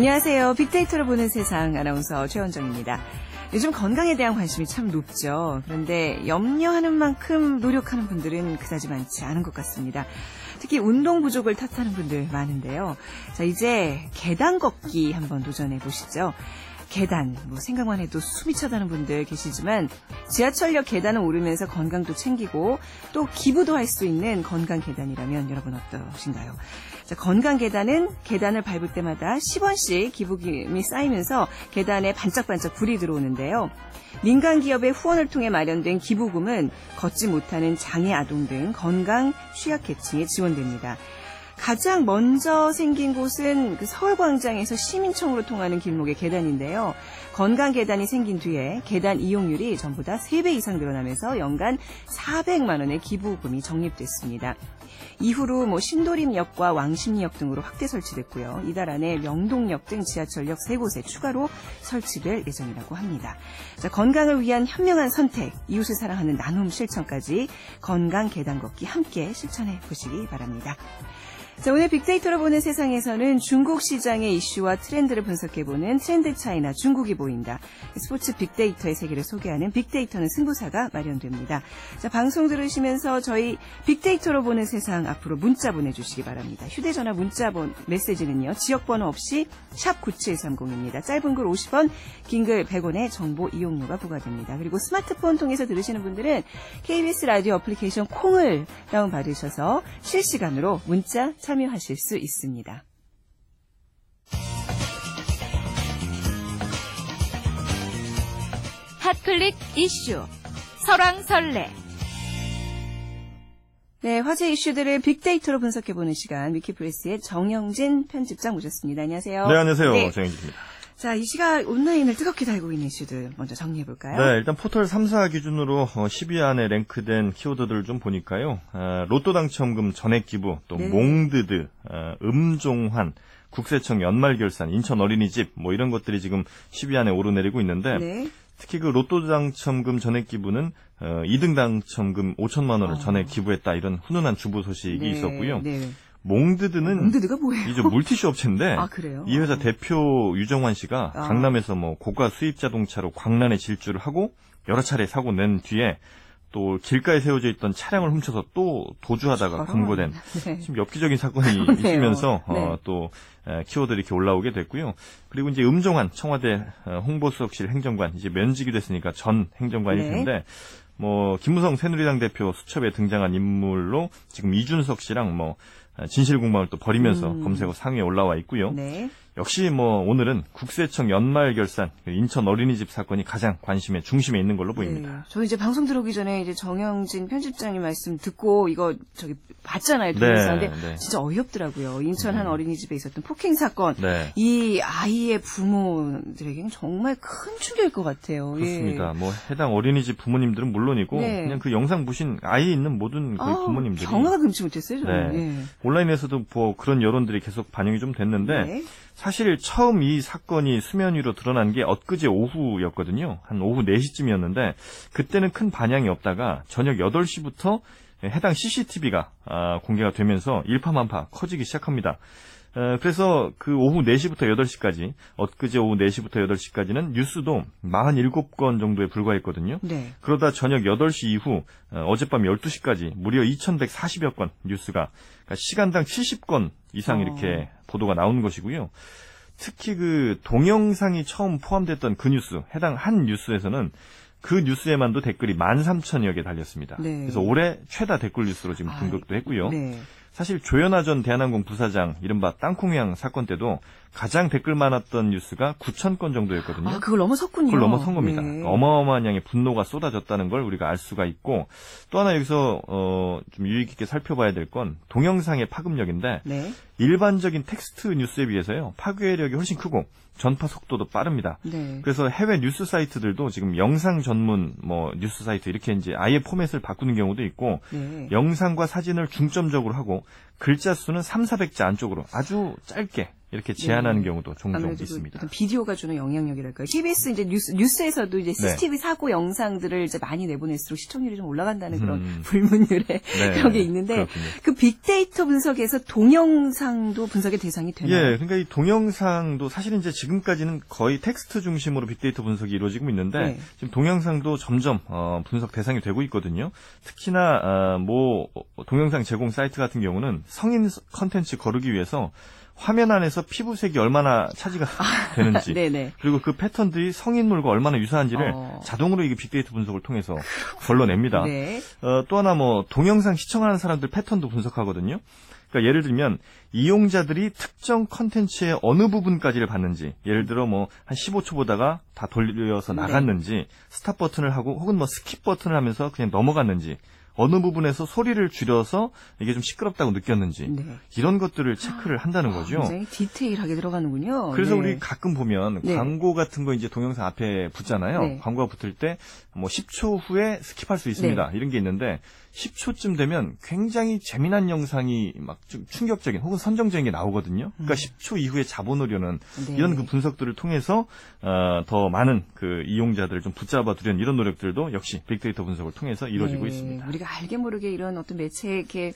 안녕하세요. 빅데이터를 보는 세상 아나운서 최원정입니다. 요즘 건강에 대한 관심이 참 높죠. 그런데 염려하는 만큼 노력하는 분들은 그다지 많지 않은 것 같습니다. 특히 운동 부족을 탓하는 분들 많은데요. 자, 이제 계단 걷기 한번 도전해 보시죠. 계단, 뭐 생각만 해도 숨이 차다는 분들 계시지만 지하철역 계단을 오르면서 건강도 챙기고 또 기부도 할 수 있는 건강 계단이라면 여러분 어떠신가요? 자, 건강 계단은 계단을 밟을 때마다 10원씩 기부금이 쌓이면서 계단에 반짝반짝 불이 들어오는데요. 민간 기업의 후원을 통해 마련된 기부금은 걷지 못하는 장애 아동 등 건강 취약계층에 지원됩니다. 가장 먼저 생긴 곳은 그 서울광장에서 시민청으로 통하는 길목의 계단인데요. 건강 계단이 생긴 뒤에 계단 이용률이 전보다 3배 이상 늘어나면서 연간 400만 원의 기부금이 적립됐습니다. 이후로 뭐 신도림역과 왕십리역 등으로 확대 설치됐고요. 이달 안에 명동역 등 지하철역 세 곳에 추가로 설치될 예정이라고 합니다. 자, 건강을 위한 현명한 선택, 이웃을 사랑하는 나눔 실천까지 건강 계단 걷기 함께 실천해 보시기 바랍니다. 자, 오늘 빅데이터로 보는 세상에서는 중국 시장의 이슈와 트렌드를 분석해보는 트렌드 차이나 중국이 보인다. 스포츠 빅데이터의 세계를 소개하는 빅데이터는 승부사가 마련됩니다. 자, 방송 들으시면서 저희 빅데이터로 보는 세상 앞으로 문자 보내주시기 바랍니다. 휴대전화 문자 번, 메시지는요, 지역번호 없이 샵 9730입니다. 짧은 글 50원, 긴 글 100원의 정보 이용료가 부과됩니다. 그리고 스마트폰 통해서 들으시는 분들은 KBS 라디오 어플리케이션 콩을 다운받으셔서 실시간으로 문자 참 여하실 수 있습니다. 핫클릭 이슈 설왕설래 네, 화제 이슈들을 빅데이터로 분석해보는 시간 위키프레스의 정영진 편집장 모셨습니다. 안녕하세요. 네, 안녕하세요. 네. 정영진입니다. 자, 이 시간 온라인을 뜨겁게 달고 있는 이슈들 먼저 정리해 볼까요? 네, 일단 포털 3사 기준으로 10위 안에 랭크된 키워드들을 좀 보니까요. 아, 로또 당첨금 전액 기부, 또 네. 몽드드, 아, 음종환, 국세청 연말 결산, 인천 어린이집 뭐 이런 것들이 지금 10위 안에 오르내리고 있는데 네. 특히 그 로또 당첨금 전액 기부는 어, 2등 당첨금 5천만 원을 어. 전액 기부했다 이런 훈훈한 주부 소식이 네, 있었고요. 네. 몽드드는 몽드드가 뭐예요? 이제 물티슈 업체인데 아, 그래요? 이 회사 대표 유정환 씨가 아. 강남에서 뭐 고가 수입 자동차로 광란에 질주를 하고 여러 차례 사고 낸 뒤에 또 길가에 세워져 있던 차량을 훔쳐서 또 도주하다가. 검거된 네. 좀 엽기적인 사건이 그러네요. 있으면서 네. 어, 또 에, 키워드들이 이렇게 올라오게 됐고요. 그리고 이제 음종환 청와대 어, 홍보수석실 행정관 이제 면직이 됐으니까 전 행정관일 네. 텐데 뭐 김무성 새누리당 대표 수첩에 등장한 인물로 지금 이준석 씨랑 뭐 어, 진실공방을 또 벌이면서 음. 검색어 상위에 올라와 있고요. 네. 역시 뭐 오늘은 국세청 연말 결산 그 인천 어린이집 사건이 가장 관심의 중심에 있는 걸로 보입니다. 네. 저 이제 방송 들어오기 전에 이제 정영진 편집장님 말씀 듣고 이거 저기 봤잖아요. 동영상. 네, 근데 네. 진짜 어이없더라고요. 인천 한 어린이집에 있었던 폭행 사건. 네. 이 아이의 부모들에게는 정말 큰 충격일 것 같아요. 그렇습니다. 예. 뭐 해당 어린이집 부모님들은 물론이고 네. 그냥 그 영상 보신 아이 있는 모든 그 아우, 부모님들이 경화가 금치 못했어요. 저는. 네. 예. 온라인에서도 뭐 그런 여론들이 계속 반영이 좀 됐는데 네. 사실 처음 이 사건이 수면 위로 드러난 게 엊그제 오후였거든요. 한 오후 4시쯤이었는데 그때는 큰 반향이 없다가 저녁 8시부터 해당 CCTV가 공개가 되면서 일파만파 커지기 시작합니다. 어, 그래서 그 오후 4시부터 8시까지 엊그제 오후 4시부터 8시까지는 뉴스도 47건 정도에 불과했거든요. 네. 그러다 저녁 8시 이후 어, 어젯밤 12시까지 무려 2140여 건 뉴스가 그러니까 시간당 70건 이상 어. 이렇게 보도가 나오는 것이고요. 특히 그 동영상이 처음 포함됐던 그 뉴스, 해당 한 뉴스에서는 그 뉴스에만도 댓글이 13,000여 개 달렸습니다. 네. 그래서 올해 최다 댓글 뉴스로 지금 아, 등극도 했고요. 네. 사실 조현아 전 대한항공 부사장 이른바 땅콩양 사건 때도 가장 댓글 많았던 뉴스가 9천 건 정도였거든요. 아, 그걸 넘어섰군요. 그걸 넘어선 겁니다. 네. 어마어마한 양의 분노가 쏟아졌다는 걸 우리가 알 수가 있고 또 하나 여기서 어, 좀 유익 있게 살펴봐야 될 건 동영상의 파급력인데 네. 일반적인 텍스트 뉴스에 비해서요 파괴력이 훨씬 크고 전파 속도도 빠릅니다. 네. 그래서 해외 뉴스 사이트들도 지금 영상 전문 뭐 뉴스 사이트 이렇게 이제 아예 포맷을 바꾸는 경우도 있고 네. 영상과 사진을 중점적으로 하고 글자 수는 3, 400자 안쪽으로 아주 짧게 이렇게 제한하는 네. 경우도 종종 아무래도 있습니다. 비디오가 주는 영향력이랄까요. KBS 이제 뉴스, 뉴스에서도 이제 네. CCTV 사고 영상들을 이제 많이 내보낼수록 시청률이 좀 올라간다는 그런 음. 불문율에 네, 그런 게 있는데 그렇군요. 그 빅데이터 분석에서 동영상도 분석의 대상이 되나요? 예, 그러니까 이 동영상도 사실은 이제 지금까지는 거의 텍스트 중심으로 빅데이터 분석이 이루어지고 있는데 네. 지금 동영상도 점점 어, 분석 대상이 되고 있거든요. 특히나 아, 뭐 동영상 제공 사이트 같은 경우는 성인 컨텐츠 거르기 위해서 화면 안에서 피부색이 얼마나 차지가 되는지 네네. 그리고 그 패턴들이 성인물과 얼마나 유사한지를 어. 자동으로 이게 빅데이터 분석을 통해서 걸러냅니다. 네. 어, 또 하나 뭐 동영상 시청하는 사람들 패턴도 분석하거든요. 그러니까 예를 들면 이용자들이 특정 컨텐츠의 어느 부분까지를 봤는지 예를 들어 뭐 한 15초 보다가 다 돌려서 네. 나갔는지 스탑 버튼을 하고 혹은 뭐 skip 버튼을 하면서 그냥 넘어갔는지 어느 부분에서 소리를 줄여서 이게 좀 시끄럽다고 느꼈는지 네. 이런 것들을 체크를 한다는 거죠. 굉장히 디테일하게 들어가는군요. 그래서 네. 우리 가끔 보면 네. 광고 같은 거 이제 동영상 앞에 붙잖아요. 네. 광고가 붙을 때 뭐 10초 후에 skip할 수 있습니다. 네. 이런 게 있는데 10초쯤 되면 굉장히 재미난 영상이 막좀 충격적인 혹은 선정적인 게 나오거든요. 그러니까 10초 이후에 잡아놓으려는 음. 네. 이런 그 분석들을 통해서 어, 더 많은 그 이용자들을 좀 붙잡아 두려는 이런 노력들도 역시 빅데이터 분석을 통해서 이루어지고 네, 있습니다. 우리가 알게 모르게 이런 어떤 매체에 이렇게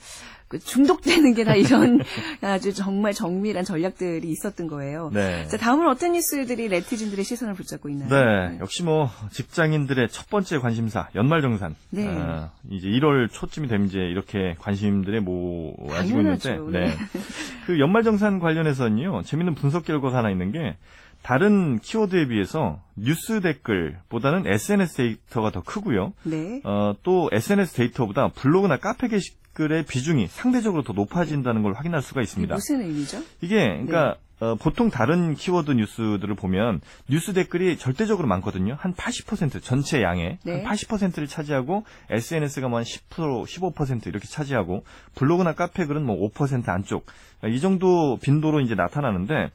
그 중독되는 게 다 이런 아주 정말 정밀한 전략들이 있었던 거예요. 네. 자, 다음은 어떤 뉴스들이 네티즌들의 시선을 붙잡고 있나요? 네, 역시 뭐 직장인들의 첫 번째 관심사 연말정산. 네. 아, 이제 1월 초쯤이 되면 이제 이렇게 관심들의 모아지고. 있는데, 네. 그 연말정산 관련해서는요 재밌는 분석 결과가 하나 있는 게 다른 키워드에 비해서 뉴스 댓글보다는 SNS 데이터가 더 크고요. 네. 어, 또 SNS 데이터보다 블로그나 카페 게시글의 비중이 상대적으로 더 높아진다는 걸 확인할 수가 있습니다. 무슨 의미죠? 이게 그러니까 어, 보통 다른 키워드 뉴스들을 보면 뉴스 댓글이 절대적으로 많거든요. 한 80% 전체 양의 네. 한 80%를 차지하고 SNS가 뭐 한 10% 15% 이렇게 차지하고 블로그나 카페 글은 뭐 5% 안쪽 이 정도 빈도로 이제 나타나는데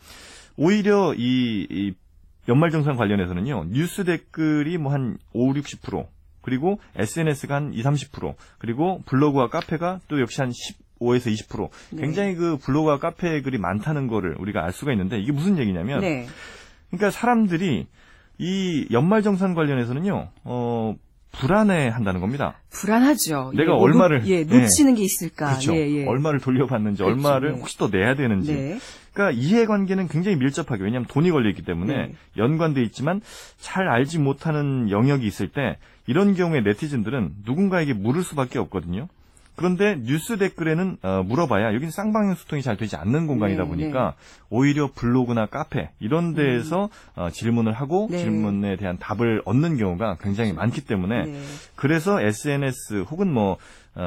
오히려 이, 이 연말정산 관련해서는요 뉴스 댓글이 뭐 한 5, 60% 그리고 SNS가 한 2, 30% 그리고 블로그와 카페가 또 역시 한 15에서 20% 네. 굉장히 그 블로그와 카페 글이 많다는 거를 우리가 알 수가 있는데 이게 무슨 얘기냐면 네. 그러니까 사람들이 이 연말정산 관련해서는요 어 불안해 한다는 겁니다. 불안하죠. 내가 예, 뭐 얼마를- 놓- 예, 네. 놓치는 게 있을까. 그렇죠. 예, 예. 얼마를 돌려받는지 그렇죠. 얼마를 네. 혹시 또 내야 되는지 네. 그러니까 이해관계는 굉장히 밀접하게 왜냐하면 돈이 걸리기 때문에 네. 연관돼 있지만 잘 알지 못하는 영역이 있을 때 이런 경우에 네티즌들은 누군가에게 물을 수밖에 없거든요. 그런데 뉴스 댓글에는 어, 물어봐야 여기는 쌍방향 소통이 잘 되지 않는 공간이다 네, 보니까 오히려 블로그나 카페 이런 데에서 어, 질문을 하고 네. 질문에 대한 답을 얻는 경우가 굉장히 많기 때문에 네. 그래서 SNS 혹은 뭐 어,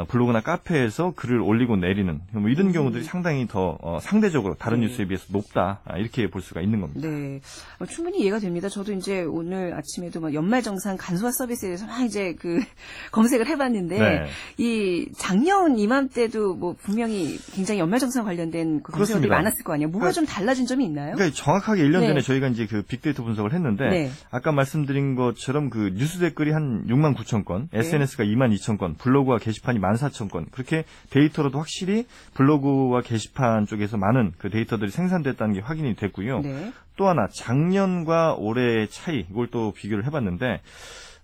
블로그나 카페에서 글을 올리고 내리는 뭐 이런 경우들이 상당히 더 어, 상대적으로 다른 음. 네. 뉴스에 비해서 높다 아, 이렇게 볼 수가 있는 겁니다. 네. 어, 충분히 이해가 됩니다. 저도 이제 오늘 아침에도 막 연말정산 간소화 서비스에 대해서 막 이제 그 검색을 해봤는데 네. 이 작년 이맘때도 뭐 분명히 굉장히 연말정산 관련된 그 그렇습니다. 많았을 거 아니에요. 뭐가 그러니까- 좀 달라진 점이 있나요? 그러니까 정확하게 1년 네. 전에 저희가 이제 그 빅데이터 분석을 했는데 네. 아까 말씀드린 것처럼 그 뉴스 댓글이 한 6만 9천 건, SNS가 2만 2천 건, 블로그와 게시판 이 1만 4천 건 그렇게 데이터로도 확실히 블로그와 게시판 쪽에서 많은 그 데이터들이 생산됐다는 게 확인이 됐고요. 네. 또 하나 작년과 올해의 차이 이걸 또 비교를 해봤는데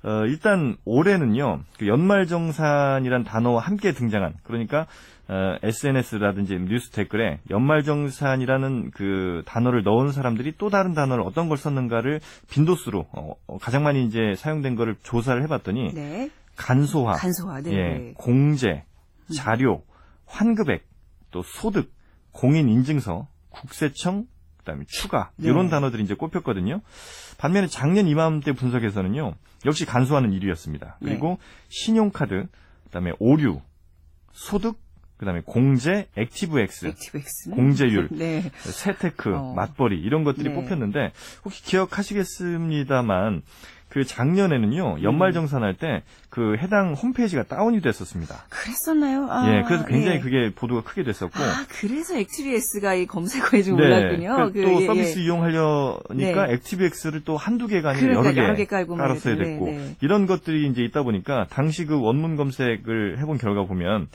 어, 일단 올해는요 그 연말정산이란 단어와 함께 등장한 그러니까 어, SNS라든지 뉴스 댓글에 연말정산이라는 그 단어를 넣은 사람들이 또 다른 단어를 어떤 걸 썼는가를 빈도수로 어, 어, 가장 많이 이제 사용된 거를 조사를 해봤더니 네. 간소화, 간소화. 네. 예, 네. 공제, 자료, 환급액, 또 소득, 공인 인증서, 국세청, 그다음에 추가 네. 이런 단어들이 이제 꼽혔거든요. 반면에 작년 이맘때 분석에서는요, 역시 간소화는 1위였습니다. 네. 그리고 신용카드, 그다음에 오류, 소득, 그다음에 공제, 액티브엑스, 액티브엑스는 공제율, 네. 세테크, 어. 맞벌이 이런 것들이 네. 뽑혔는데 혹시 기억하시겠습니다만 그 작년에는요 연말 정산할 때 그 해당 홈페이지가 다운이 됐었습니다. 그랬었나요? 아, 예, 그래서 굉장히 예. 그게 보도가 크게 됐었고. 아, 그래서 액티브엑스가 이 검색어에 좀 네, 올랐군요. 그또 예, 서비스 예. 이용하려니까 네. 액티브엑스를 또 한두 개가 아니라 그러니까 여러 개 여러 개 깔았어야 말이죠. 됐고 네, 네. 이런 것들이 이제 있다 보니까 당시 그 원문 검색을 해본 결과 보면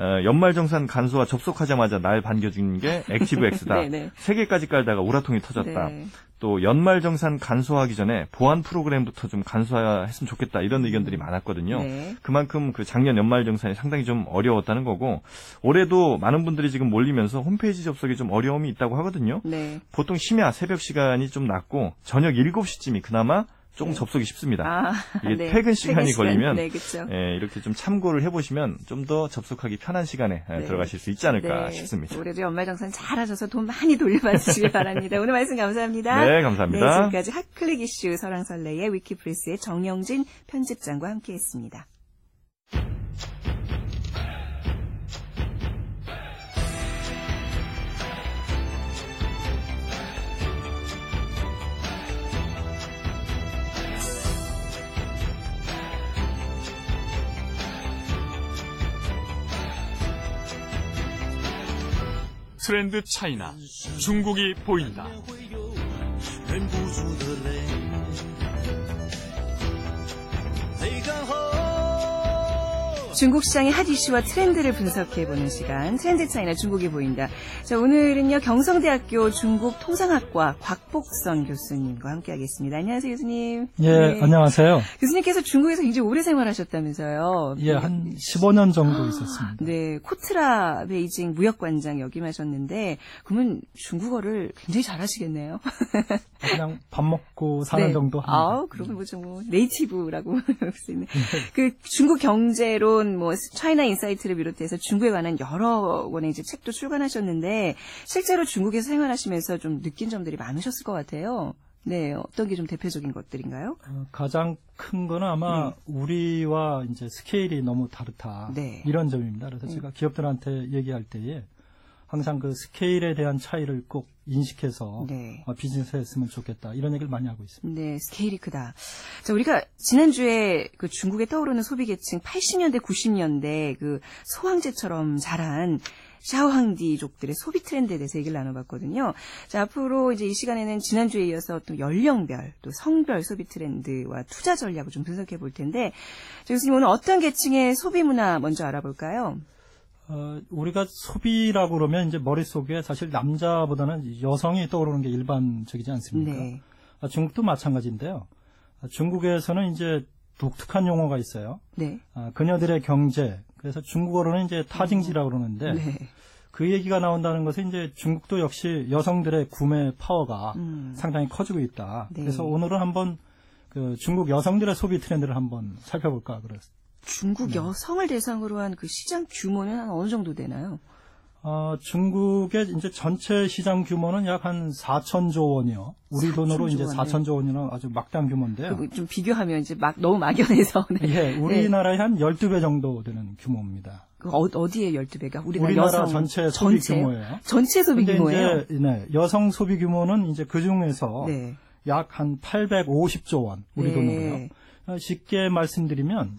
어, 연말정산 간소화 접속하자마자 날 반겨준 게 액티브 X다. 네네. 세 개까지 깔다가 울화통이 터졌다. 네. 또 연말정산 간소화하기 전에 보안 프로그램부터 좀 간소화했으면 좋겠다 이런 의견들이 많았거든요. 네. 그만큼 그 작년 연말정산이 상당히 좀 어려웠다는 거고 올해도 많은 분들이 지금 몰리면서 홈페이지 접속에 좀 어려움이 있다고 하거든요. 네. 보통 심야 새벽 시간이 좀 낫고 저녁 7시쯤이 그나마 조금 네. 접속이 쉽습니다. 아, 이게 네. 퇴근 시간이 시간. 걸리면 네, 그렇죠. 예, 이렇게 좀 참고를 해보시면 좀 더 접속하기 편한 시간에 예, 네. 들어가실 수 있지 않을까 네. 싶습니다. 올해도 연말정산 잘하셔서 돈 많이 돌려받으시길 바랍니다. 오늘 말씀 감사합니다. 네, 감사합니다. 네, 지금까지 핫클릭 이슈 설왕설래의 위키프레스의 정영진 편집장과 함께했습니다. 트렌드 차이나 중국이 보인다. 중국 시장의 핫 이슈와 트렌드를 분석해보는 시간, 트렌드 차이나 중국이 보인다. 자, 오늘은요, 경성대학교 중국 통상학과 곽복선 교수님과 함께하겠습니다. 안녕하세요, 교수님. 예, 네. 안녕하세요. 교수님께서 중국에서 굉장히 오래 생활하셨다면서요. 예, 한 15년 정도 있었습니다. 네, 코트라 베이징 무역관장 역임하셨는데, 그러면 중국어를 굉장히 잘하시겠네요. 그냥 밥 먹고 사는 네. 정도 합니다. 아 그러면 뭐좀 뭐 native라고 볼 수 있는. 네. 그 중국 경제론 뭐 차이나 인사이트를 비롯해서 중국에 관한 여러 권의 이제 책도 출간하셨는데, 실제로 중국에서 생활하시면서 좀 느낀 점들이 많으셨을 것 같아요. 네, 어떤 게 좀 대표적인 것들인가요? 어, 가장 큰 거는 아마 네. 우리와 이제 스케일이 너무 다르다. 네. 이런 점입니다. 그래서 음. 제가 기업들한테 얘기할 때에 항상 그 스케일에 대한 차이를 꼭 인식해서 네. 어, 비즈니스 했으면 좋겠다. 이런 얘기를 많이 하고 있습니다. 네, 스케일이 크다. 자, 우리가 지난주에 그 중국에 떠오르는 소비 계층 80년대, 90년대 그 소황제처럼 자란 샤오항디족들의 소비 트렌드에 대해서 얘기를 나눠봤거든요. 자, 앞으로 이제 이 시간에는 지난주에 이어서 또 연령별, 또 성별 소비 트렌드와 투자 전략을 좀 분석해 볼 텐데, 자, 교수님 오늘 어떤 계층의 소비 문화 먼저 알아볼까요? 어, 우리가 소비라고 그러면 이제 머릿속에 사실 남자보다는 여성이 떠오르는 게 일반적이지 않습니까? 네. 아, 중국도 마찬가지인데요. 아, 중국에서는 이제 독특한 용어가 있어요. 네. 아, 그녀들의 경제. 그래서 중국어로는 이제 타징지라고 그러는데 네. 그 얘기가 나온다는 것은 이제 중국도 역시 여성들의 구매 파워가 음. 상당히 커지고 있다. 네. 그래서 오늘은 한번 그 중국 여성들의 소비 트렌드를 한번 살펴볼까 그랬어요. 중국 여성을 대상으로 한 그 시장 규모는 한 어느 정도 되나요? 어, 중국의 이제 전체 시장 규모는 약 한 4천조 원이요. 우리 4천조 돈으로 이제 원, 4천조 원이나 아주 막대한 규모인데요. 그좀 비교하면 이제 막 너무 막연해서. 네. 예, 우리나라의 한 12배 정도 되는 규모입니다. 그 어, 어디에 12배가? 우리나라, 우리나라 전체 소비 전체요? 규모예요. 전체 소비 규모예요? 이제 네, 여성 소비 규모는 이제 그 중에서 네. 약한 850조 원 우리 네. 돈으로요. 어, 쉽게 말씀드리면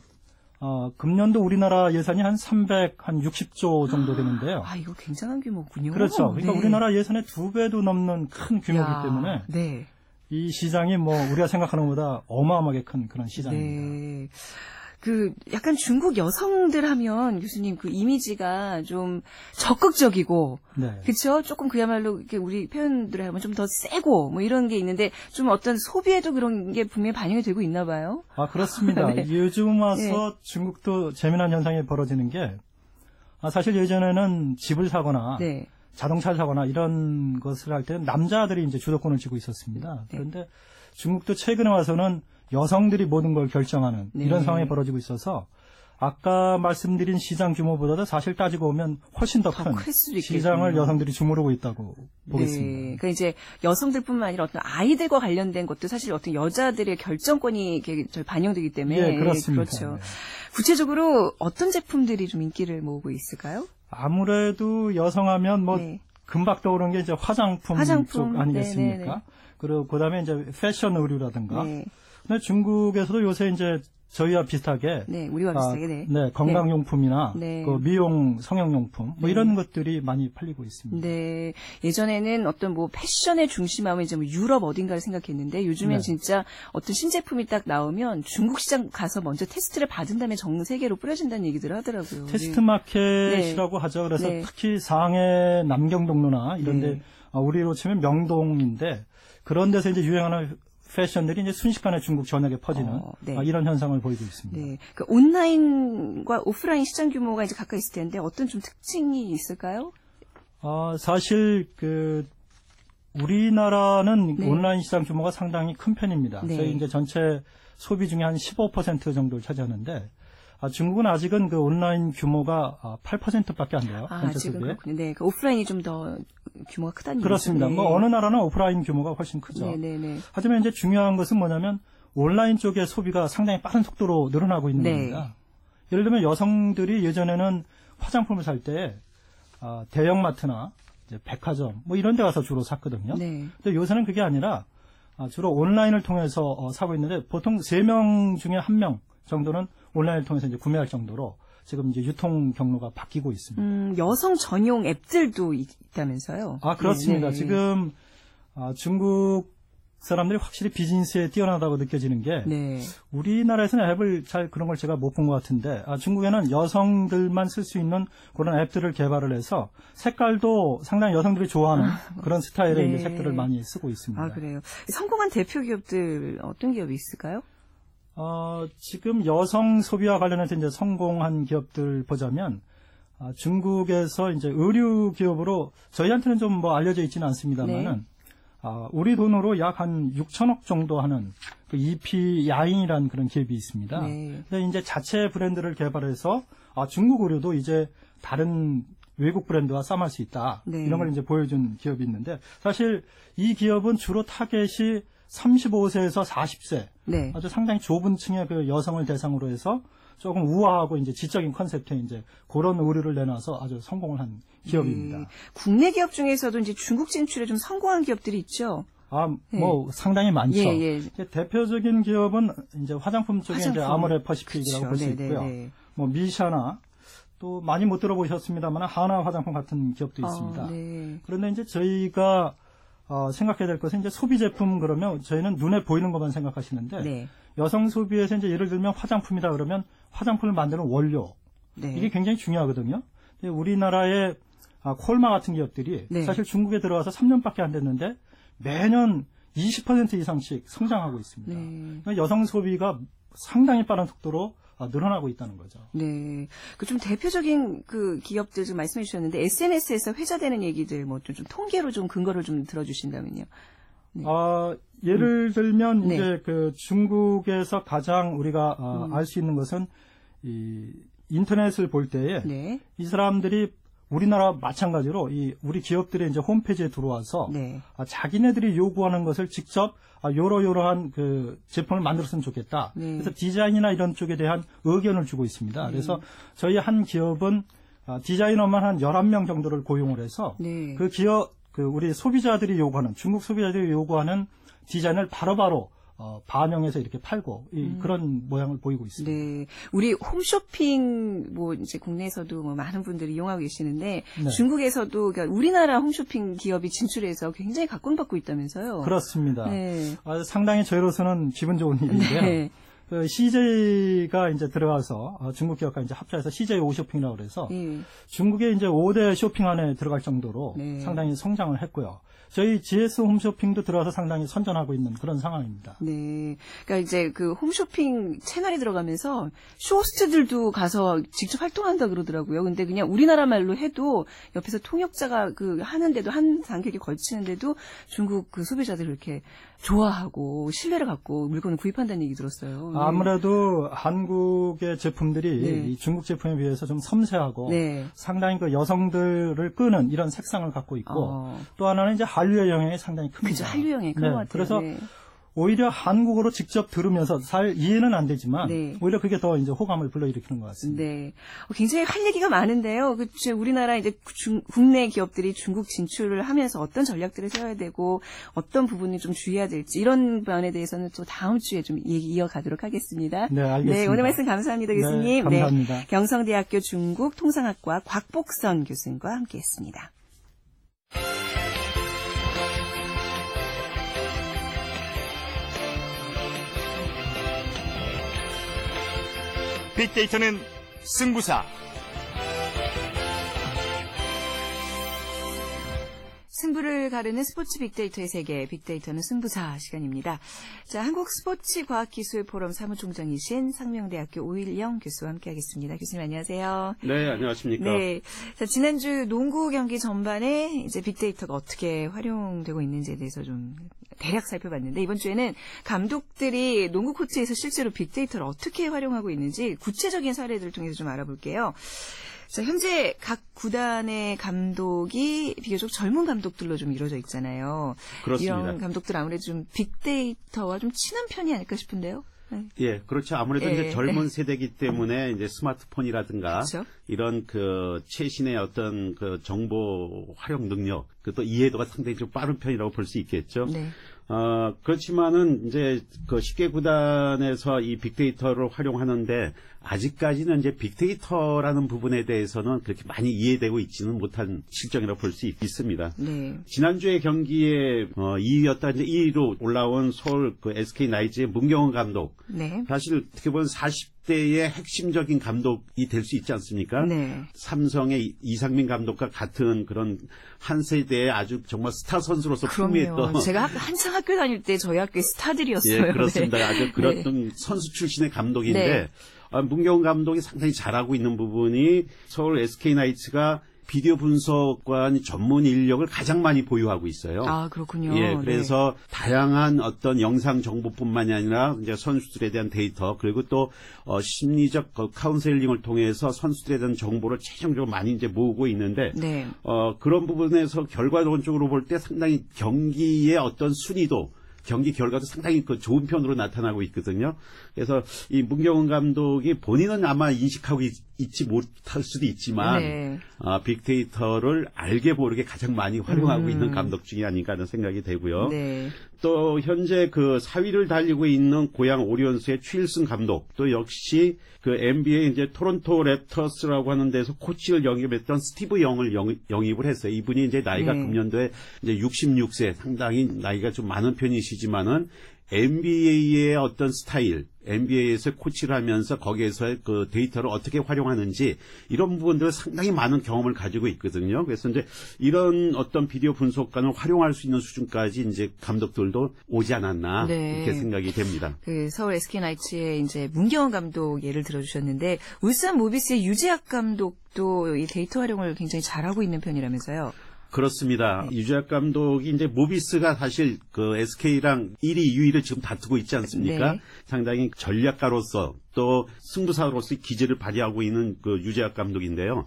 어, 금년도 우리나라 예산이 한 360조 정도 되는데요. 아, 이거 굉장한 규모군요. 그렇죠. 그러니까 네. 우리나라 예산의 두 배도 넘는 큰 규모이기 야, 때문에 네. 이 시장이 뭐 우리가 생각하는 것보다 어마어마하게 큰 그런 시장입니다. 네. 그 약간 중국 여성들 하면 교수님 그 이미지가 좀 적극적이고 네. 그렇죠? 조금 그야말로 이렇게 우리 표현들을 하면 좀 더 세고 뭐 이런 게 있는데 좀 어떤 소비에도 그런 게 분명히 반영이 되고 있나 봐요. 아, 그렇습니다. 네. 요즘 와서 네. 중국도 재미난 현상이 벌어지는 게 아, 사실 예전에는 집을 사거나 네. 자동차를 사거나 이런 것을 할 때는 남자들이 이제 주도권을 쥐고 있었습니다. 네. 그런데 중국도 최근에 와서는 여성들이 모든 걸 결정하는 네. 이런 상황이 벌어지고 있어서 아까 말씀드린 시장 규모보다도 사실 따지고 보면 훨씬 더더 큰. 시장을 여성들이 주무르고 있다고 네. 보겠습니다. 그러니까 이제 여성들뿐만 아니라 어떤 아이들과 관련된 것도 사실 어떤 여자들의 결정권이 반영되기 때문에 예, 그렇습니다. 그렇죠. 네. 구체적으로 어떤 제품들이 좀 인기를 모으고 있을까요? 아무래도 여성하면 뭐 네. 금방 떠오르는 게 이제 화장품, 화장품, 쪽 아니겠습니까? 네네네. 그리고 그다음에 이제 패션 의류라든가. 네. 근데 중국에서도 요새 이제 저희와 비슷하게 네, 우리와 비슷하게 네. 네, 건강용품이나 네. 그 미용 성형용품 뭐 네. 이런 것들이 많이 팔리고 있습니다. 네. 예전에는 어떤 뭐 패션의 중심하면 이제 뭐 유럽 어딘가를 생각했는데 요즘엔 네. 진짜 어떤 신제품이 딱 나오면 중국 시장 가서 먼저 테스트를 받은 다음에 전 세계로 뿌려진다는 얘기들을 하더라고요. 테스트 네. 마켓이라고 하죠. 그래서 네. 특히 상해 남경동로나 이런데 네. 어, 우리로 치면 명동인데 그런 데서 이제 유행하는 패션들이 이제 순식간에 중국 전역에 퍼지는 어, 네. 아, 이런 현상을 보이고 있습니다. 네. 그 온라인과 오프라인 시장 규모가 이제 각각 있을 텐데 어떤 좀 특징이 있을까요? 아, 사실 그 우리나라는 네. 온라인 시장 규모가 상당히 큰 편입니다. 네. 저희 이제 전체 소비 중에 한 15% 정도를 차지하는데 아, 중국은 아직은 그 온라인 규모가 아, 8%밖에 안 돼요. 아, 전체 소비에. 그렇군요. 네. 그 오프라인이 좀 더 규모가 크다는 그렇습니다. 얘기죠. 뭐 어느 나라는 오프라인 규모가 훨씬 크죠. 네, 네, 네. 하지만 이제 중요한 것은 뭐냐면 온라인 쪽의 소비가 상당히 빠른 속도로 늘어나고 있는 네. 겁니다. 예를 들면 여성들이 예전에는 화장품을 살때 아, 대형마트나 이제 백화점 뭐 이런 데 가서 주로 샀거든요. 네. 근데 요새는 그게 아니라 아, 주로 온라인을 통해서 어, 사고 있는데 보통 3명 중에 1명 정도는 온라인을 통해서 이제 구매할 정도로 지금 이제 유통 경로가 바뀌고 있습니다. 음, 여성 전용 앱들도 있- 있다면서요? 아, 그렇습니다. 네, 네. 지금 아, 중국 사람들이 확실히 비즈니스에 뛰어나다고 느껴지는 게 네. 우리나라에서는 앱을 잘 그런 걸 제가 못 본 것 같은데 아, 중국에는 여성들만 쓸 수 있는 그런 앱들을 개발을 해서 색깔도 상당히 여성들이 좋아하는 그런 스타일의 네. 색들을 많이 쓰고 있습니다. 아, 그래요. 성공한 대표 기업들 어떤 기업이 있을까요? 어, 지금 여성 소비와 관련해서 이제 성공한 기업들 보자면 아, 중국에서 이제 의류 기업으로 저희한테는 좀 뭐 알려져 있지는 않습니다만은 네. 아, 우리 돈으로 약 한 6천억 정도 하는 그 EP 야인이라는 그런 기업이 있습니다. 네. 근데 이제 자체 브랜드를 개발해서 아, 중국 의류도 이제 다른 외국 브랜드와 싸움할 수 있다. 네. 이런 걸 이제 보여준 기업이 있는데 사실 이 기업은 주로 타겟이 35세에서 40세 네. 아주 상당히 좁은 층의 그 여성을 대상으로 해서 조금 우아하고 이제 지적인 컨셉의 이제 그런 의류를 내놔서 아주 성공을 한 기업입니다. 네. 국내 기업 중에서도 이제 중국 진출에 좀 성공한 기업들이 있죠. 아, 뭐 상당히 많죠. 예, 예. 대표적인 기업은 이제 화장품 쪽에 이제 화장품. 아모레 퍼시픽이라고 그렇죠. 볼수 네, 있고요. 네, 네. 뭐 미샤나 또 많이 못 들어보셨습니다만 하나 화장품 같은 기업도 아, 있습니다. 네. 그런데 이제 저희가 어, 생각해야 될 것은 이제 소비 제품 그러면 저희는 눈에 보이는 것만 생각하시는데 네. 여성 소비에서 이제 예를 들면 화장품이다 그러면 화장품을 만드는 원료 네. 이게 굉장히 중요하거든요. 근데 우리나라의 아, 콜마 같은 기업들이 네. 사실 중국에 들어와서 3년밖에 안 됐는데 매년 20% 이상씩 성장하고 있습니다. 네. 그러니까 여성 소비가 상당히 빠른 속도로 아, 늘어나고 있다는 거죠. 네. 그 좀 대표적인 그 기업들 좀 말씀해 주셨는데 SNS에서 회자되는 얘기들 뭐 좀 통계로 좀 근거를 좀 들어주신다면요. 네. 아, 예를 들면 네. 이제 그 중국에서 가장 우리가 음. 알수 있는 것은 이 인터넷을 볼 때에 네. 이 사람들이 우리나라 마찬가지로 이 우리 기업들의 이제 홈페이지에 들어와서 네. 아, 자기네들이 요구하는 것을 직접 아, 요러 요러한 그 제품을 만들었으면 좋겠다. 네. 그래서 디자인이나 이런 쪽에 대한 의견을 주고 있습니다. 그래서 저희 한 기업은 아, 디자이너만 한 11명 정도를 고용을 해서 네. 그 기업 그 우리 소비자들이 요구하는 중국 소비자들이 요구하는 디자인을 바로바로 어, 반영해서 이렇게 팔고 이, 그런 모양을 보이고 있습니다. 음. 네. 우리 홈쇼핑, 뭐, 이제 국내에서도 뭐 많은 분들이 이용하고 계시는데, 네. 중국에서도, 그러니까 우리나라 홈쇼핑 기업이 진출해서 굉장히 각광받고 있다면서요. 그렇습니다. 네. 아, 상당히 저희로서는 기분 좋은 일인데요. 네. 그 CJ가 이제 들어가서 어, 중국 기업과 이제 합쳐서 CJ 오쇼핑이라고 그래서 예. 중국의 이제 5대 쇼핑 안에 들어갈 정도로 네. 상당히 성장을 했고요. 저희 GS 홈쇼핑도 들어가서 상당히 선전하고 있는 그런 상황입니다. 네. 그러니까 이제 그 홈쇼핑 채널에 들어가면서 쇼호스트들도 가서 직접 활동한다 그러더라고요. 근데 그냥 우리나라 말로 해도 옆에서 통역자가 그 하는데도 한 단계에 걸치는데도 중국 그 소비자들을 이렇게 좋아하고 신뢰를 갖고 물건을 구입한다는 얘기 들었어요. 네. 아무래도 한국의 제품들이 네. 이 중국 제품에 비해서 좀 섬세하고 네. 상당히 그 여성들을 끄는 이런 색상을 갖고 있고 어. 또 하나는 이제 한류의 영향이 상당히 큽니다. 그죠. 한류형이 큰 네, 것 같아요. 그래서 네. 오히려 한국어로 직접 들으면서 잘 이해는 안 되지만 네. 오히려 그게 더 이제 호감을 불러일으키는 것 같습니다. 네. 어, 굉장히 할 얘기가 많은데요. 그, 저, 우리나라 이제 중- 국내 기업들이 중국 진출을 하면서 어떤 전략들을 세워야 되고 어떤 부분을 좀 주의해야 될지 이런 부분에 대해서는 또 다음 주에 좀 얘기 이어가도록 하겠습니다. 네, 알겠습니다. 오늘 말씀 감사합니다, 네, 교수님. 감사합니다. 경성대학교 중국 통상학과 곽복선 교수님과 함께했습니다. 빅데이터는 승부사. 승부를 가르는 스포츠 빅데이터의 세계, 빅데이터는 승부사 시간입니다. 자, 한국 스포츠 과학기술 포럼 사무총장이신 상명대학교 오일영 교수와 함께하겠습니다. 교수님 안녕하세요. 네, 안녕하십니까. 네. 자, 지난주 농구 경기 전반에 이제 빅데이터가 어떻게 활용되고 있는지에 대해서 좀 대략 살펴봤는데 이번 주에는 감독들이 농구 코트에서 실제로 빅데이터를 어떻게 활용하고 있는지 구체적인 사례들을 통해서 좀 알아볼게요. 자, 현재 각 구단의 감독이 비교적 젊은 감독들로 좀 이루어져 있잖아요. 그렇습니다. 이런 감독들 아무래도 좀 빅데이터와 좀 친한 편이 아닐까 싶은데요. 네. 예, 그렇죠. 아무래도 예, 이제 젊은 세대이기 때문에 이제 스마트폰이라든가 그렇죠. 이런 그 최신의 어떤 그 정보 활용 능력, 그 또 이해도가 상당히 좀 빠른 편이라고 볼 수 있겠죠. 네. 어, 그렇지만은 이제 그 10개 구단에서 이 빅데이터를 활용하는데 아직까지는 이제 빅데이터라는 부분에 대해서는 그렇게 많이 이해되고 있지는 못한 실정이라고 볼 수 있습니다. 네. 지난주에 경기에 어, 2위였다 이제 2위로 올라온 서울 그 SK 나이츠의 문경원 감독. 네. 사실 어떻게 보면 40대의 핵심적인 감독이 될 수 있지 않습니까? 네. 삼성의 이- 이상민 감독과 같은 그런 한 세대의 아주 정말 스타 선수로서. 풍미했던 제가 학- 한창 학교 다닐 때 저희 학교의 스타들이었어요. 예, 그렇습니다. 네. 아주 그런 네. 선수 출신의 감독인데 네. 아, 문경은 감독이 상당히 잘하고 있는 부분이 서울 SK 나이츠가 비디오 분석관 전문 인력을 가장 많이 보유하고 있어요. 아, 그렇군요. 예, 네. 그래서 다양한 어떤 영상 정보뿐만이 아니라 이제 선수들에 대한 데이터 그리고 또 어, 심리적 그 카운셀링을 통해서 선수들에 대한 정보를 최종적으로 많이 이제 모으고 있는데 네. 어, 그런 부분에서 결과론적으로 볼 때 상당히 경기의 어떤 순위도 경기 결과도 상당히 그 좋은 편으로 나타나고 있거든요. 그래서 이 문경은 감독이 본인은 아마 인식하고 있, 지 못할 수도 있지만 네. 아, 빅데이터를 알게 모르게 가장 많이 활용하고 음. 있는 감독 중에 아닌가 하는 생각이 되고요. 네. 또 현재 그 4위를 달리고 있는 고양 오리온스의 추일승 감독 또 역시 그 NBA 이제 토론토 랩터스라고 하는 데서 코치를 영입했던 스티브 영을 영, 입 을 했어요. 이분이 이제 나이가 네. 금년도에 이제 66세 상당히 나이가 좀 많은 편이시지만은 NBA의 어떤 스타일, NBA에서 코치를 하면서 거기에서의 그 데이터를 어떻게 활용하는지 이런 부분들을 상당히 많은 경험을 가지고 있거든요. 그래서 이제 이런 어떤 비디오 분석관을 활용할 수 있는 수준까지 이제 감독들도 오지 않았나 네. 이렇게 생각이 됩니다. 그 서울 SK 나이츠의 이제 문경은 감독 예를 들어주셨는데 울산 모비스의 유재학 감독도 이 데이터 활용을 굉장히 잘하고 있는 편이라면서요. 그렇습니다. 유재학 감독이 이제 모비스가 사실 그 SK랑 1위, 2위를 지금 다투고 있지 않습니까? 네. 상당히 전략가로서 또 승부사로서의 기질을 발휘하고 있는 그 유재학 감독인데요.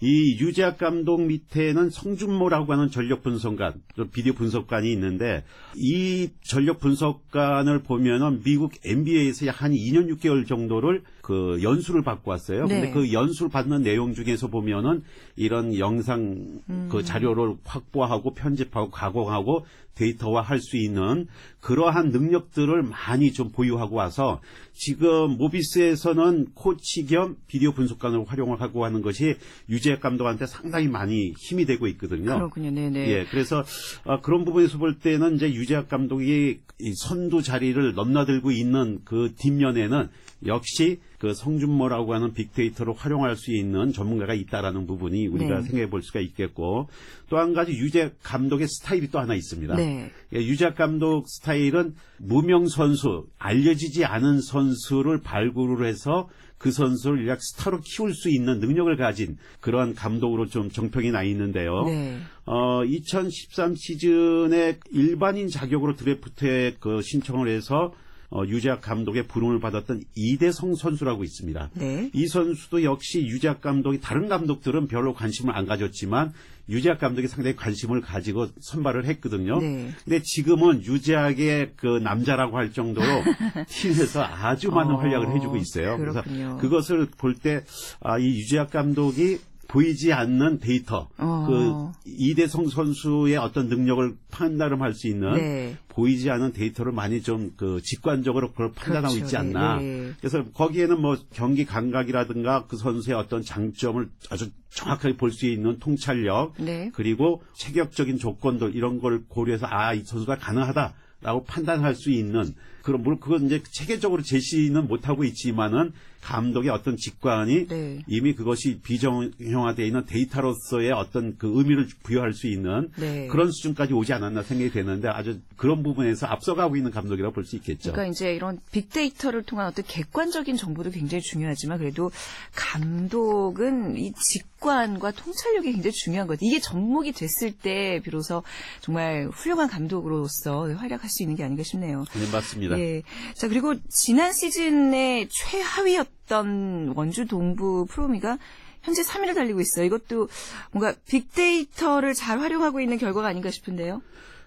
이 유재학 감독 밑에는 성준모라고 하는 전력 분석관, 또 비디오 분석관이 있는데 이 전력 분석관을 보면은 미국 NBA에서 약한 2년 6개월 정도를 그 연수를 받고 왔어요. 네. 근데 그 연수를 받는 내용 중에서 보면은 이런 영상 그 자료를 확보하고 편집하고 가공하고 데이터화 할 수 있는 그러한 능력들을 많이 좀 보유하고 와서 지금 모비스에서는 코치 겸 비디오 분석관을 활용을 하고 하는 것이 유재학 감독한테 상당히 많이 힘이 되고 있거든요. 그렇군요. 네네. 예, 그래서 어, 그런 부분에서 볼 때는 이제 유재학 감독이 이 선두 자리를 넘나들고 있는 그 뒷면에는 역시 그 성준모라고 하는 빅데이터를 활용할 수 있는 전문가가 있다라는 부분이 우리가 네. 생각해 볼 수가 있겠고 또 한 가지 유재 감독의 스타일이 또 하나 있습니다. 네. 예, 유작 감독 스타일은 무명 선수, 알려지지 않은 선수를 발굴을 해서 그 선수를 약 스타로 키울 수 있는 능력을 가진 그러한 감독으로 좀 정평이 나 있는데요. 네. 어, 2013 시즌에 일반인 자격으로 드래프트에 그 신청을 해서 어, 유재학 감독의 부름을 받았던 이대성 선수라고 있습니다. 네. 이 선수도 역시 유재학 감독이 다른 감독들은 별로 관심을 안 가졌지만 유재학 감독이 상당히 관심을 가지고 선발을 했거든요. 네. 근데 지금은 유재학의 그 남자라고 할 정도로 팀에서 아주 많은 어, 활약을 해주고 있어요. 그렇군요. 그래서 그것을 볼 때 아, 이 유재학 감독이 보이지 않는 데이터, 어. 그 이대성 선수의 어떤 능력을 판단할 수 있는 네. 보이지 않는 데이터를 많이 좀 그 직관적으로 그걸 판단하고 그렇죠. 있지 않나. 네, 네. 그래서 거기에는 뭐 경기 감각이라든가 그 선수의 어떤 장점을 아주 정확하게 볼 수 있는 통찰력, 네. 그리고 체격적인 조건들 이런 걸 고려해서 아 이 선수가 가능하다 라고 판단할 수 있는 그런 물론 그건 이제 체계적으로 제시는 못하고 있지만은 감독의 어떤 직관이 네. 이미 그것이 비정형화되어 있는 데이터로서의 어떤 그 의미를 부여할 수 있는 네. 그런 수준까지 오지 않았나 생각이 되는데 아주 그런 부분에서 앞서가고 있는 감독이라고 볼 수 있겠죠. 그러니까 이제 이런 빅데이터를 통한 어떤 객관적인 정보도 굉장히 중요하지만 그래도 감독은 이 직관과 통찰력이 굉장히 중요한 것 같아요. 이게 접목이 됐을 때 비로소 정말 훌륭한 감독으로서 활약할 수 있는 게 아닌가 싶네요. 네, 맞습니다. 예. 자, 그리고 지난 시즌에 최하위였 던 원주 동부 프로미가 현재 3위를 달리고 있어요. 이것도 뭔가 빅데이터를 잘 활용하고 있는 결과가 아닌가 싶은데요.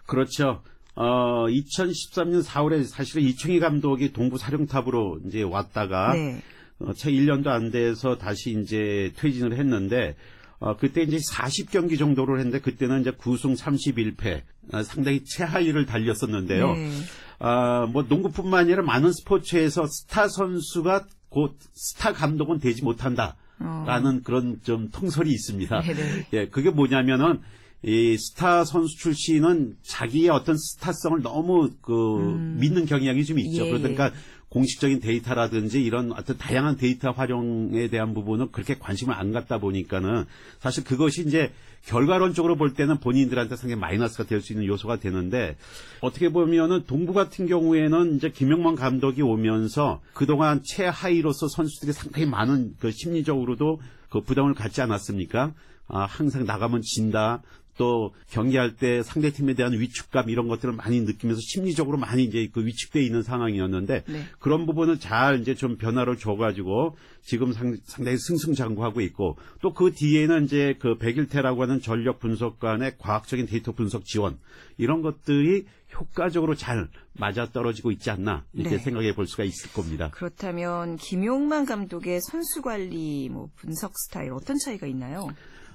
그렇죠. 어, 2013년 4월에 사실은 이충희 감독이 동부 사령탑으로 이제 왔다가 네. 어, 채 1년도 안 돼서 다시 이제 퇴진을 했는데 어, 그때 이제 40경기 정도를 했는데 그때는 이제 9승 31패 어, 상당히 최하위를 달렸었는데요. 네. 아, 뭐 농구뿐만 아니라 많은 스포츠에서 스타 선수가 곧 스타 감독은 되지 못한다 라는 그런 좀 통설이 있습니다. 어. 네네. 예, 그게 뭐냐면은 이 스타 선수 출신은 자기의 어떤 스타성을 너무 그 믿는 경향이 좀 있죠. 음. 예, 그러니까 공식적인 데이터라든지 이런 어떤 다양한 데이터 활용에 대한 부분은 그렇게 관심을 안 갖다 보니까는 사실 그것이 이제 결과론적으로 볼 때는 본인들한테 상당히 마이너스가 될 수 있는 요소가 되는데 어떻게 보면은 동부 같은 경우에는 이제 김영만 감독이 오면서 그동안 최하위로서 선수들이 상당히 많은 그 심리적으로도 그 부담을 갖지 않았습니까? 아, 항상 나가면 진다. 또 경기할 때 상대 팀에 대한 위축감 이런 것들을 많이 느끼면서 심리적으로 많이 이제 그 위축돼 있는 상황이었는데 네. 그런 부분을 잘 이제 좀 변화를 줘가지고 지금 상, 상당히 승승장구하고 있고 또 그 뒤에는 이제 그 백일태라고 하는 전력 분석관의 과학적인 데이터 분석 지원 이런 것들이 효과적으로 잘 맞아 떨어지고 있지 않나 이렇게 네. 생각해 볼 수가 있을 겁니다. 그렇다면 김용만 감독의 선수 관리 뭐 분석 스타일 어떤 차이가 있나요?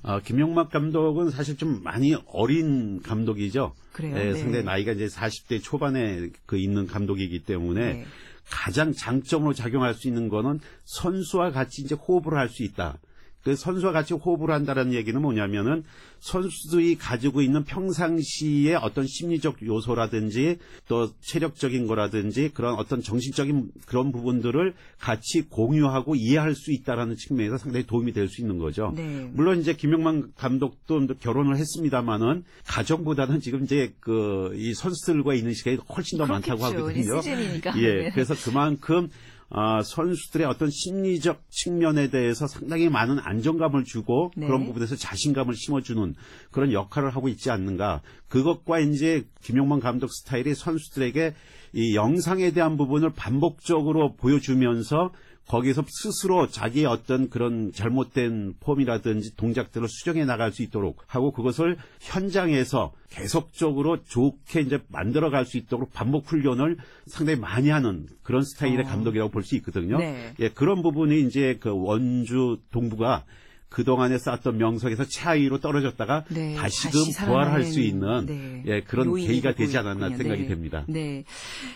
어, 김용막 감독은 사실 좀 많이 어린 감독이죠. 그래요? 예, 네. 상당히 나이가 이제 40대 초반에 그 있는 감독이기 때문에 네. 가장 장점으로 작용할 수 있는 거는 선수와 같이 이제 호흡을 할 수 있다. 그 선수와 같이 호흡을 한다는 얘기는 뭐냐면은 선수들이 가지고 있는 평상시의 어떤 심리적 요소라든지 또 체력적인 거라든지 그런 어떤 정신적인 그런 부분들을 같이 공유하고 이해할 수 있다라는 측면에서 상당히 도움이 될 수 있는 거죠. 네. 물론 이제 김영만 감독도 결혼을 했습니다마는 가정보다는 지금 이제 그 이 선수들과 있는 시간이 훨씬 더 많다고 그렇겠죠. 하거든요. 시즌이니까. 예, 네. 그래서 그만큼 아, 선수들의 어떤 심리적 측면에 대해서 상당히 많은 안정감을 주고 네. 그런 부분에서 자신감을 심어주는 그런 역할을 하고 있지 않는가. 그것과 이제 김용만 감독 스타일이 선수들에게 이 영상에 대한 부분을 반복적으로 보여주면서 거기서 스스로 자기의 어떤 그런 잘못된 폼이라든지 동작들을 수정해 나갈 수 있도록 하고 그것을 현장에서 계속적으로 좋게 이제 만들어 갈 수 있도록 반복 훈련을 상당히 많이 하는 그런 스타일의 어. 감독이라고 볼 수 있거든요. 네. 예, 그런 부분이 이제 그 원주 동부가 그동안에 쌓았던 명성에서 차이로 떨어졌다가 네, 다시금 다시 부활할 수 있는 네, 예, 그런 계기가 되지 않았나 있군요. 생각이 네. 됩니다. 네.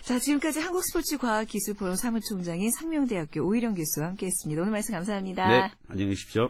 자, 지금까지 한국스포츠과학기술포럼 사무총장인 상명대학교 오희령 교수와 함께했습니다. 오늘 말씀 감사합니다. 네, 안녕히 계십시오.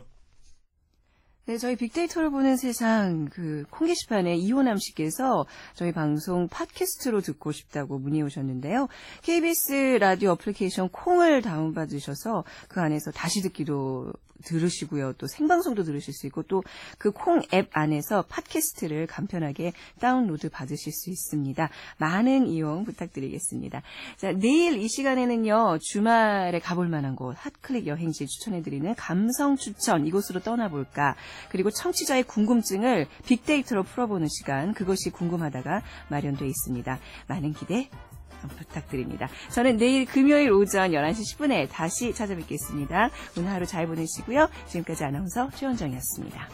네, 저희 빅데이터를 보는 세상 그 콩게시판에 이호남 씨께서 저희 방송 팟캐스트로 듣고 싶다고 문의 오셨는데요. KBS 라디오 어플리케이션 콩을 다운받으셔서 그 안에서 다시 듣기도 들으시고요. 또 생방송도 들으실 수 있고 또 그 콩 앱 안에서 팟캐스트를 간편하게 다운로드 받으실 수 있습니다. 많은 이용 부탁드리겠습니다. 자, 내일 이 시간에는요. 주말에 가볼 만한 곳 hot click 여행지 추천해 드리는 감성 추천 이곳으로 떠나볼까 그리고 청취자의 궁금증을 빅데이터로 풀어보는 시간 그것이 궁금하다가 마련돼 있습니다. 많은 기대 부탁드립니다. 저는 내일 금요일 오전 11시 10분에 다시 찾아뵙겠습니다. 오늘 하루 잘 보내시고요. 지금까지 아나운서 최원정이었습니다.